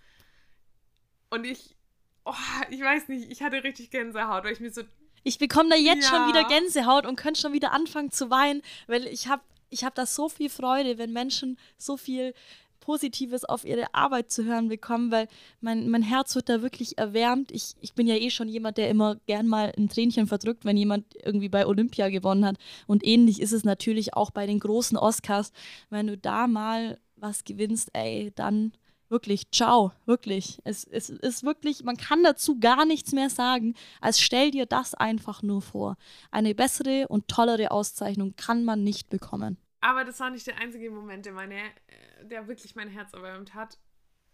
Und ich, oh, ich weiß nicht, ich hatte richtig Gänsehaut, weil ich mir so ich bekomme da jetzt ja. schon wieder Gänsehaut und könnte schon wieder anfangen zu weinen, weil ich habe ich hab da so viel Freude, wenn Menschen so viel Positives auf ihre Arbeit zu hören bekommen, weil mein, mein Herz wird da wirklich erwärmt. Ich, ich bin ja eh schon jemand, der immer gern mal ein Tränchen verdrückt, wenn jemand irgendwie bei Olympia gewonnen hat. Und ähnlich ist es natürlich auch bei den großen Oscars. Wenn du da mal was gewinnst, ey, dann Wirklich, ciao, wirklich. Es, es ist wirklich, man kann dazu gar nichts mehr sagen, als stell dir das einfach nur vor. Eine bessere und tollere Auszeichnung kann man nicht bekommen. Aber das war nicht der einzige Moment, der, meine, äh, der wirklich mein Herz erwärmt hat.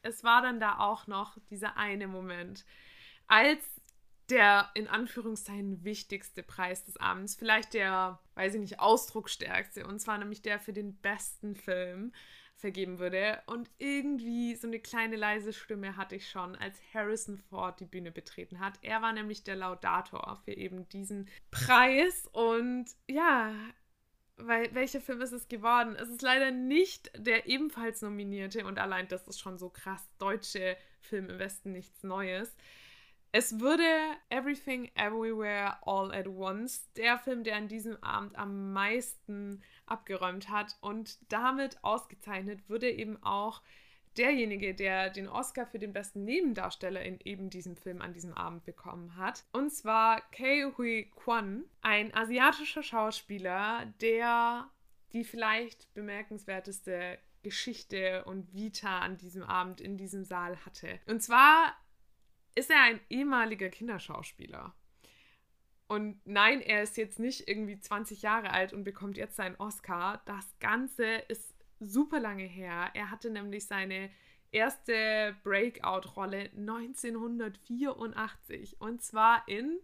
Es war dann da auch noch dieser eine Moment, als der in Anführungszeichen wichtigste Preis des Abends, vielleicht der, weiß ich nicht, ausdrucksstärkste, und zwar nämlich der für den besten Film vergeben würde. Und irgendwie so eine kleine leise Stimme hatte ich schon, als Harrison Ford die Bühne betreten hat. Er war nämlich der Laudator für eben diesen Preis. Und ja, weil, welcher Film ist es geworden? Es ist leider nicht der ebenfalls nominierte und allein das ist schon so krass deutsche Film im Westen nichts Neues. Es würde Everything Everywhere All at Once, der Film, der an diesem Abend am meisten abgeräumt hat und damit ausgezeichnet wurde eben auch derjenige, der den Oscar für den besten Nebendarsteller in eben diesem Film an diesem Abend bekommen hat. Und zwar Kei Hui Kwan, ein asiatischer Schauspieler, der die vielleicht bemerkenswerteste Geschichte und Vita an diesem Abend in diesem Saal hatte. Und zwar ist er ein ehemaliger Kinderschauspieler. Und nein, er ist jetzt nicht irgendwie 20 Jahre alt und bekommt jetzt seinen Oscar. Das Ganze ist super lange her. Er hatte nämlich seine erste Breakout-Rolle 1984. Und zwar in,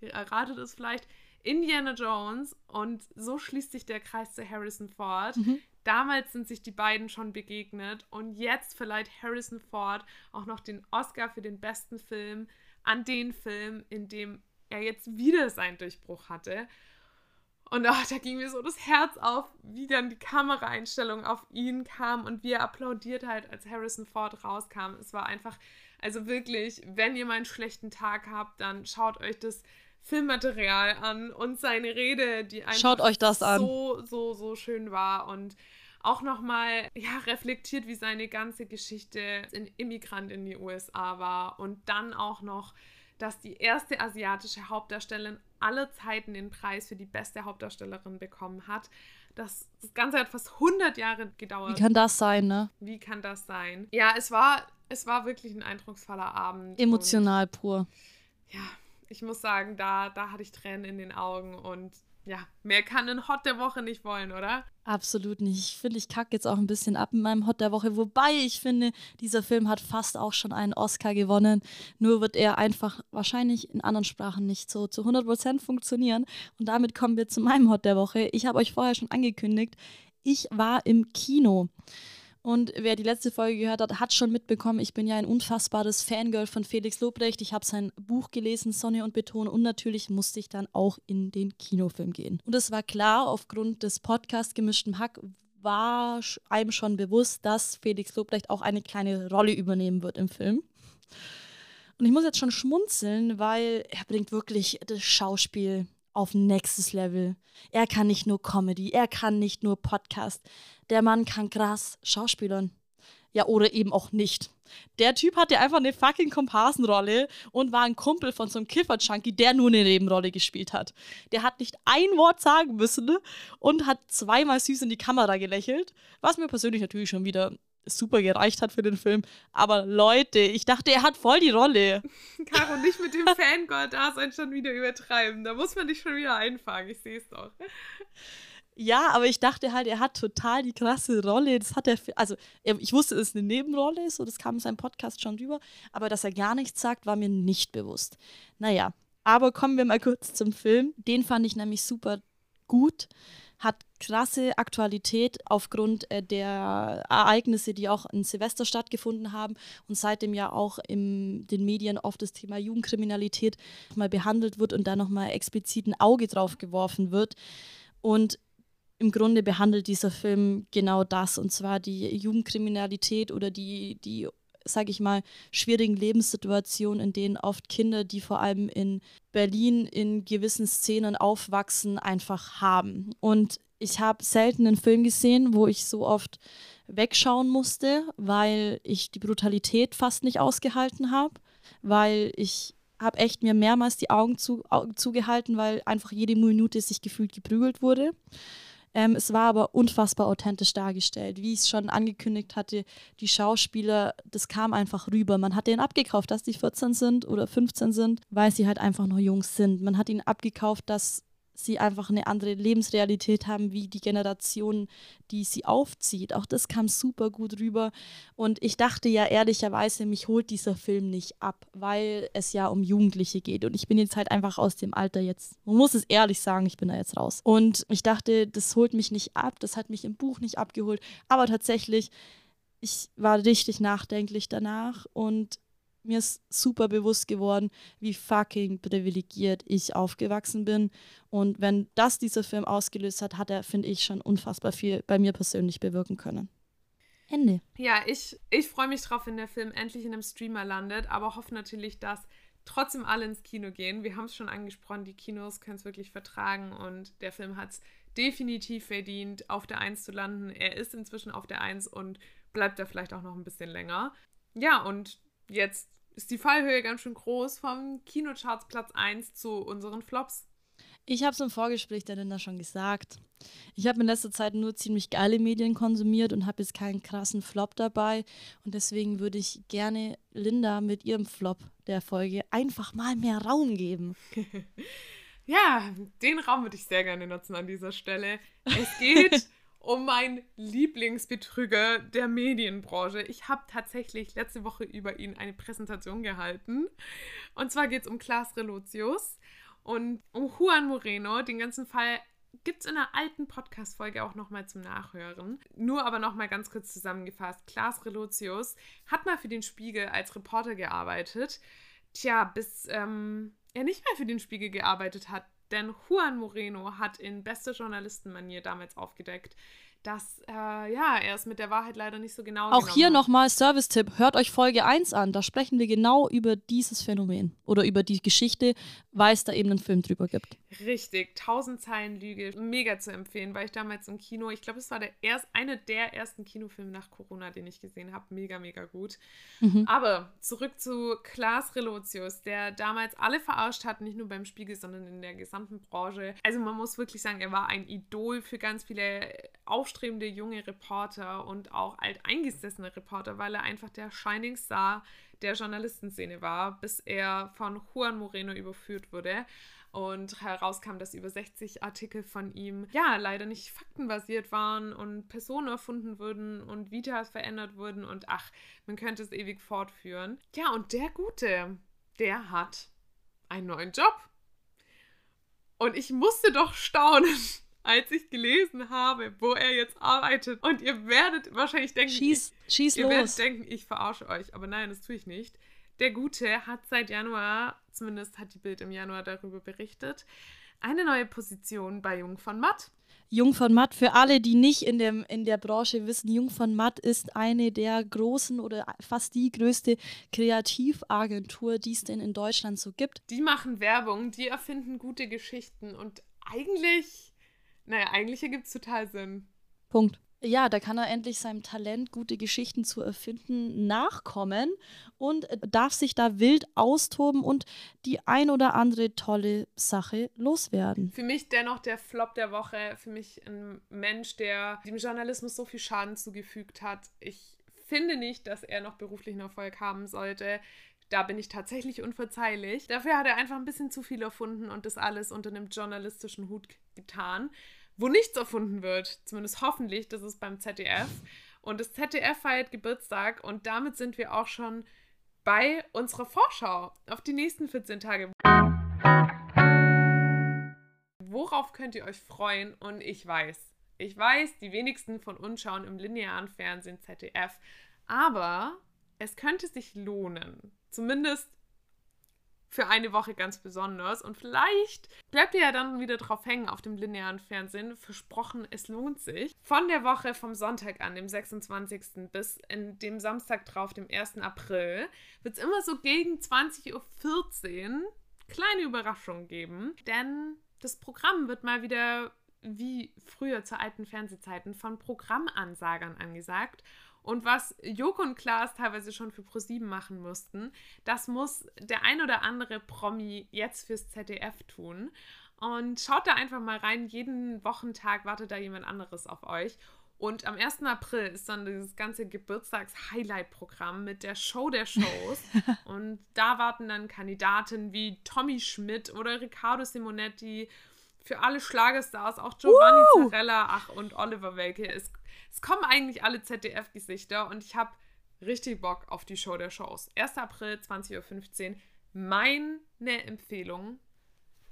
ihr erratet es vielleicht, Indiana Jones. Und so schließt sich der Kreis zu Harrison Ford. Mhm. Damals sind sich die beiden schon begegnet und jetzt verleiht Harrison Ford auch noch den Oscar für den besten Film an den Film, in dem er jetzt wieder seinen Durchbruch hatte. Und oh, da ging mir so das Herz auf, wie dann die Kameraeinstellung auf ihn kam und wie er applaudiert halt, als Harrison Ford rauskam. Es war einfach, also wirklich, wenn ihr mal einen schlechten Tag habt, dann schaut euch das Filmmaterial an und seine Rede, die einfach Schaut euch das an. so, so, so schön war und auch nochmal ja, reflektiert, wie seine ganze Geschichte ein Immigrant in die USA war und dann auch noch, dass die erste asiatische Hauptdarstellerin aller Zeiten den Preis für die beste Hauptdarstellerin bekommen hat. Das, das Ganze hat fast 100 Jahre gedauert. Wie kann das sein, ne? Wie kann das sein? Ja, es war, es war wirklich ein eindrucksvoller Abend. Emotional pur. ja, ich muss sagen, da, da hatte ich Tränen in den Augen und ja, mehr kann ein Hot der Woche nicht wollen, oder? Absolut nicht. Ich finde, ich kacke jetzt auch ein bisschen ab in meinem Hot der Woche. Wobei ich finde, dieser Film hat fast auch schon einen Oscar gewonnen. Nur wird er einfach wahrscheinlich in anderen Sprachen nicht so zu 100% funktionieren. Und damit kommen wir zu meinem Hot der Woche. Ich habe euch vorher schon angekündigt, ich war im Kino. Und wer die letzte Folge gehört hat, hat schon mitbekommen, ich bin ja ein unfassbares Fangirl von Felix Lobrecht. Ich habe sein Buch gelesen, Sonne und Beton, und natürlich musste ich dann auch in den Kinofilm gehen. Und es war klar, aufgrund des Podcasts Gemischten Hack war einem schon bewusst, dass Felix Lobrecht auch eine kleine Rolle übernehmen wird im Film. Und ich muss jetzt schon schmunzeln, weil er bringt wirklich das Schauspiel auf nächstes Level. Er kann nicht nur Comedy, er kann nicht nur Podcast. Der Mann kann krass Schauspielern. Ja, oder eben auch nicht. Der Typ hatte einfach eine fucking Komparsenrolle und war ein Kumpel von so einem Kiffer-Junkie, der nur eine Nebenrolle gespielt hat. Der hat nicht ein Wort sagen müssen und hat zweimal süß in die Kamera gelächelt, was mir persönlich natürlich schon wieder super gereicht hat für den Film. Aber Leute, ich dachte, er hat voll die Rolle. Caro, nicht mit dem Fangirl-Dasein schon wieder übertreiben. Da muss man dich schon wieder einfangen. Ich sehe es doch. Ja, aber ich dachte halt, er hat total die krasse Rolle. Das hat er, also ich wusste, dass es eine Nebenrolle ist, so das kam in seinem Podcast schon rüber, aber dass er gar nichts sagt, war mir nicht bewusst. Naja, aber kommen wir mal kurz zum Film. Den fand ich nämlich super gut hat krasse Aktualität aufgrund äh, der Ereignisse, die auch in Silvester stattgefunden haben und seitdem ja auch in den Medien oft das Thema Jugendkriminalität mal behandelt wird und da nochmal explizit ein Auge drauf geworfen wird. Und im Grunde behandelt dieser Film genau das, und zwar die Jugendkriminalität oder die, die sage ich mal, schwierigen Lebenssituationen, in denen oft Kinder, die vor allem in Berlin in gewissen Szenen aufwachsen, einfach haben. Und ich habe selten einen Film gesehen, wo ich so oft wegschauen musste, weil ich die Brutalität fast nicht ausgehalten habe, weil ich habe echt mir mehrmals die Augen zu, zugehalten, weil einfach jede Minute sich gefühlt geprügelt wurde. Ähm, es war aber unfassbar authentisch dargestellt. Wie ich es schon angekündigt hatte, die Schauspieler, das kam einfach rüber. Man hat denen abgekauft, dass die 14 sind oder 15 sind, weil sie halt einfach noch Jungs sind. Man hat ihnen abgekauft, dass sie einfach eine andere Lebensrealität haben, wie die Generation, die sie aufzieht. Auch das kam super gut rüber. Und ich dachte ja ehrlicherweise, mich holt dieser Film nicht ab, weil es ja um Jugendliche geht. Und ich bin jetzt halt einfach aus dem Alter jetzt. Man muss es ehrlich sagen, ich bin da jetzt raus. Und ich dachte, das holt mich nicht ab, das hat mich im Buch nicht abgeholt. Aber tatsächlich, ich war richtig nachdenklich danach und mir ist super bewusst geworden, wie fucking privilegiert ich aufgewachsen bin. Und wenn das dieser Film ausgelöst hat, hat er, finde ich, schon unfassbar viel bei mir persönlich bewirken können. Ende. Ja, ich, ich freue mich drauf, wenn der Film endlich in einem Streamer landet, aber hoffe natürlich, dass trotzdem alle ins Kino gehen. Wir haben es schon angesprochen, die Kinos können es wirklich vertragen und der Film hat es definitiv verdient, auf der 1 zu landen. Er ist inzwischen auf der 1 und bleibt da vielleicht auch noch ein bisschen länger. Ja, und jetzt ist die Fallhöhe ganz schön groß vom Kinocharts Platz 1 zu unseren Flops. Ich habe es im Vorgespräch der Linda schon gesagt. Ich habe in letzter Zeit nur ziemlich geile Medien konsumiert und habe jetzt keinen krassen Flop dabei. Und deswegen würde ich gerne Linda mit ihrem Flop der Folge einfach mal mehr Raum geben. ja, den Raum würde ich sehr gerne nutzen an dieser Stelle. Es geht um meinen Lieblingsbetrüger der Medienbranche. Ich habe tatsächlich letzte Woche über ihn eine Präsentation gehalten. Und zwar geht es um Klaas Relotius und um Juan Moreno. Den ganzen Fall gibt es in einer alten Podcast-Folge auch nochmal zum Nachhören. Nur aber nochmal ganz kurz zusammengefasst. Klaas Relotius hat mal für den Spiegel als Reporter gearbeitet. Tja, bis ähm, er nicht mehr für den Spiegel gearbeitet hat, denn Juan Moreno hat in bester Journalistenmanier damals aufgedeckt, dass äh, ja, er es mit der Wahrheit leider nicht so genau Auch hier nochmal Service-Tipp, hört euch Folge 1 an, da sprechen wir genau über dieses Phänomen oder über die Geschichte, weil es da eben einen Film drüber gibt. Richtig, 1000 Zeilen Lüge, mega zu empfehlen, weil ich damals im Kino, ich glaube, es war der erst, eine der ersten Kinofilme nach Corona, den ich gesehen habe, mega, mega gut. Mhm. Aber zurück zu Klaas Relotius, der damals alle verarscht hat, nicht nur beim Spiegel, sondern in der gesamten Branche. Also man muss wirklich sagen, er war ein Idol für ganz viele Auf aufstrebende junge Reporter und auch alteingesessene Reporter, weil er einfach der Shining Star der Journalistenszene war, bis er von Juan Moreno überführt wurde und herauskam, dass über 60 Artikel von ihm ja leider nicht faktenbasiert waren und Personen erfunden wurden und Vitas verändert wurden und ach, man könnte es ewig fortführen. Ja, und der Gute, der hat einen neuen Job. Und ich musste doch staunen, als ich gelesen habe, wo er jetzt arbeitet. Und ihr werdet wahrscheinlich denken, schieß, ich, schieß ihr los. werdet denken, ich verarsche euch. Aber nein, das tue ich nicht. Der Gute hat seit Januar, zumindest hat die Bild im Januar darüber berichtet, eine neue Position bei Jung von Matt. Jung von Matt, für alle, die nicht in, dem, in der Branche wissen, Jung von Matt ist eine der großen oder fast die größte Kreativagentur, die es denn in Deutschland so gibt. Die machen Werbung, die erfinden gute Geschichten und eigentlich, naja, eigentlich ergibt es total Sinn. Punkt. Ja, da kann er endlich seinem Talent, gute Geschichten zu erfinden, nachkommen und darf sich da wild austoben und die ein oder andere tolle Sache loswerden. Für mich dennoch der Flop der Woche, für mich ein Mensch, der dem Journalismus so viel Schaden zugefügt hat. Ich finde nicht, dass er noch beruflichen Erfolg haben sollte. Da bin ich tatsächlich unverzeihlich. Dafür hat er einfach ein bisschen zu viel erfunden und das alles unter einem journalistischen Hut getan wo nichts erfunden wird. Zumindest hoffentlich, das ist beim ZDF. Und das ZDF feiert Geburtstag und damit sind wir auch schon bei unserer Vorschau auf die nächsten 14 Tage. Worauf könnt ihr euch freuen? Und ich weiß, ich weiß, die wenigsten von uns schauen im linearen Fernsehen ZDF, aber es könnte sich lohnen, zumindest für eine Woche ganz besonders. Und vielleicht bleibt ihr ja dann wieder drauf hängen auf dem linearen Fernsehen. Versprochen, es lohnt sich. Von der Woche vom Sonntag an, dem 26. bis in dem Samstag drauf, dem 1. April, wird es immer so gegen 20.14 Uhr kleine Überraschungen geben. Denn das Programm wird mal wieder wie früher zu alten Fernsehzeiten von Programmansagern angesagt. Und was Joko und Klaas teilweise schon für ProSieben machen mussten, das muss der ein oder andere Promi jetzt fürs ZDF tun. Und schaut da einfach mal rein. Jeden Wochentag wartet da jemand anderes auf euch. Und am 1. April ist dann dieses ganze Geburtstags-Highlight-Programm mit der Show der Shows. und da warten dann Kandidaten wie Tommy Schmidt oder Riccardo Simonetti. Für alle Schlagerstars, auch Giovanni uh! Zarella, ach und Oliver Welke. Es es kommen eigentlich alle ZDF-Gesichter und ich habe richtig Bock auf die Show der Shows. 1. April, 20.15 Uhr. Meine Empfehlung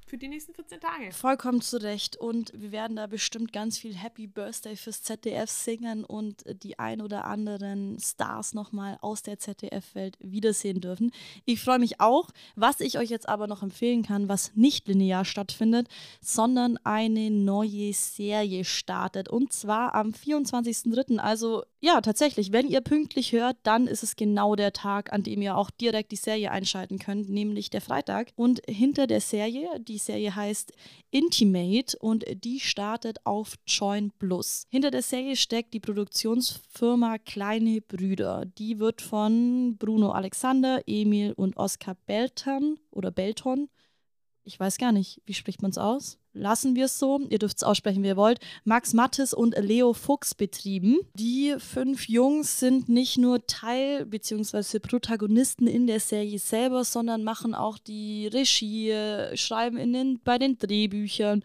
für die nächsten 14 Tage. Vollkommen zu Recht. Und wir werden da bestimmt ganz viel Happy Birthday fürs ZDF singen und die ein oder anderen Stars nochmal aus der ZDF-Welt wiedersehen dürfen. Ich freue mich auch. Was ich euch jetzt aber noch empfehlen kann, was nicht linear stattfindet, sondern eine neue Serie startet. Und zwar am 24.03. Also ja, tatsächlich, wenn ihr pünktlich hört, dann ist es genau der Tag, an dem ihr auch direkt die Serie einschalten könnt, nämlich der Freitag. Und hinter der Serie, die Serie heißt Intimate und die startet auf Join Plus. Hinter der Serie steckt die Produktionsfirma Kleine Brüder. Die wird von Bruno Alexander, Emil und Oskar Belton oder Belton ich weiß gar nicht, wie spricht man es aus? Lassen wir es so, ihr dürft es aussprechen, wie ihr wollt, Max Mattes und Leo Fuchs betrieben. Die fünf Jungs sind nicht nur Teil bzw. Protagonisten in der Serie selber, sondern machen auch die Regie, schreiben in den, bei den Drehbüchern,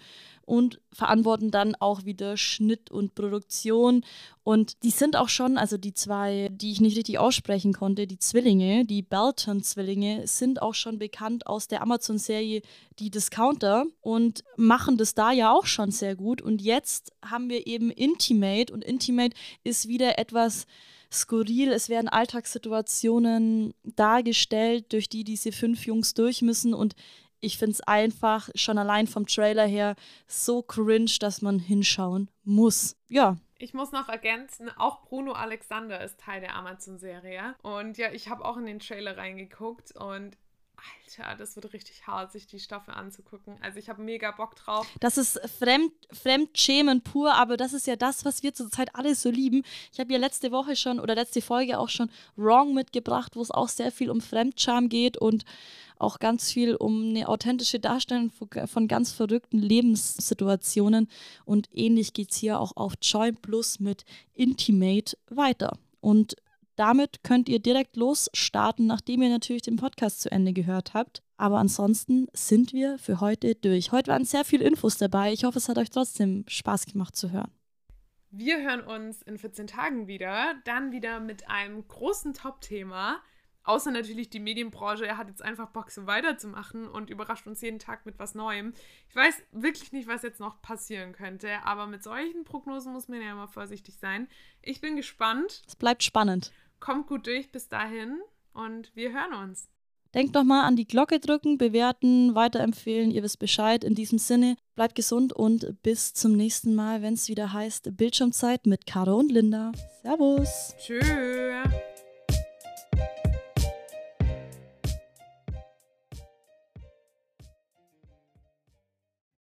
und verantworten dann auch wieder Schnitt und Produktion. Und die sind auch schon, also die zwei, die ich nicht richtig aussprechen konnte, die Zwillinge, die Belton-Zwillinge, sind auch schon bekannt aus der Amazon-Serie Die Discounter und machen das da ja auch schon sehr gut. Und jetzt haben wir eben Intimate und Intimate ist wieder etwas skurril. Es werden Alltagssituationen dargestellt, durch die diese fünf Jungs durch müssen. Und ich finde es einfach schon allein vom Trailer her so cringe, dass man hinschauen muss. Ja. Ich muss noch ergänzen, auch Bruno Alexander ist Teil der Amazon-Serie. Und ja, ich habe auch in den Trailer reingeguckt und Alter, das wird richtig hart, sich die Staffel anzugucken. Also ich habe mega Bock drauf. Das ist Fremd, Fremdschämen pur, aber das ist ja das, was wir zurzeit alle so lieben. Ich habe ja letzte Woche schon oder letzte Folge auch schon Wrong mitgebracht, wo es auch sehr viel um Fremdscham geht und auch ganz viel um eine authentische Darstellung von ganz verrückten Lebenssituationen. Und ähnlich geht es hier auch auf Joy Plus mit Intimate weiter. Und damit könnt ihr direkt losstarten, nachdem ihr natürlich den Podcast zu Ende gehört habt. Aber ansonsten sind wir für heute durch. Heute waren sehr viele Infos dabei. Ich hoffe, es hat euch trotzdem Spaß gemacht zu hören. Wir hören uns in 14 Tagen wieder, dann wieder mit einem großen Top-Thema. Außer natürlich die Medienbranche, er hat jetzt einfach Bock, so weiterzumachen und überrascht uns jeden Tag mit was Neuem. Ich weiß wirklich nicht, was jetzt noch passieren könnte, aber mit solchen Prognosen muss man ja immer vorsichtig sein. Ich bin gespannt. Es bleibt spannend. Kommt gut durch bis dahin und wir hören uns. Denkt nochmal an die Glocke drücken, bewerten, weiterempfehlen. Ihr wisst Bescheid. In diesem Sinne, bleibt gesund und bis zum nächsten Mal, wenn es wieder heißt Bildschirmzeit mit Caro und Linda. Servus. Tschüss.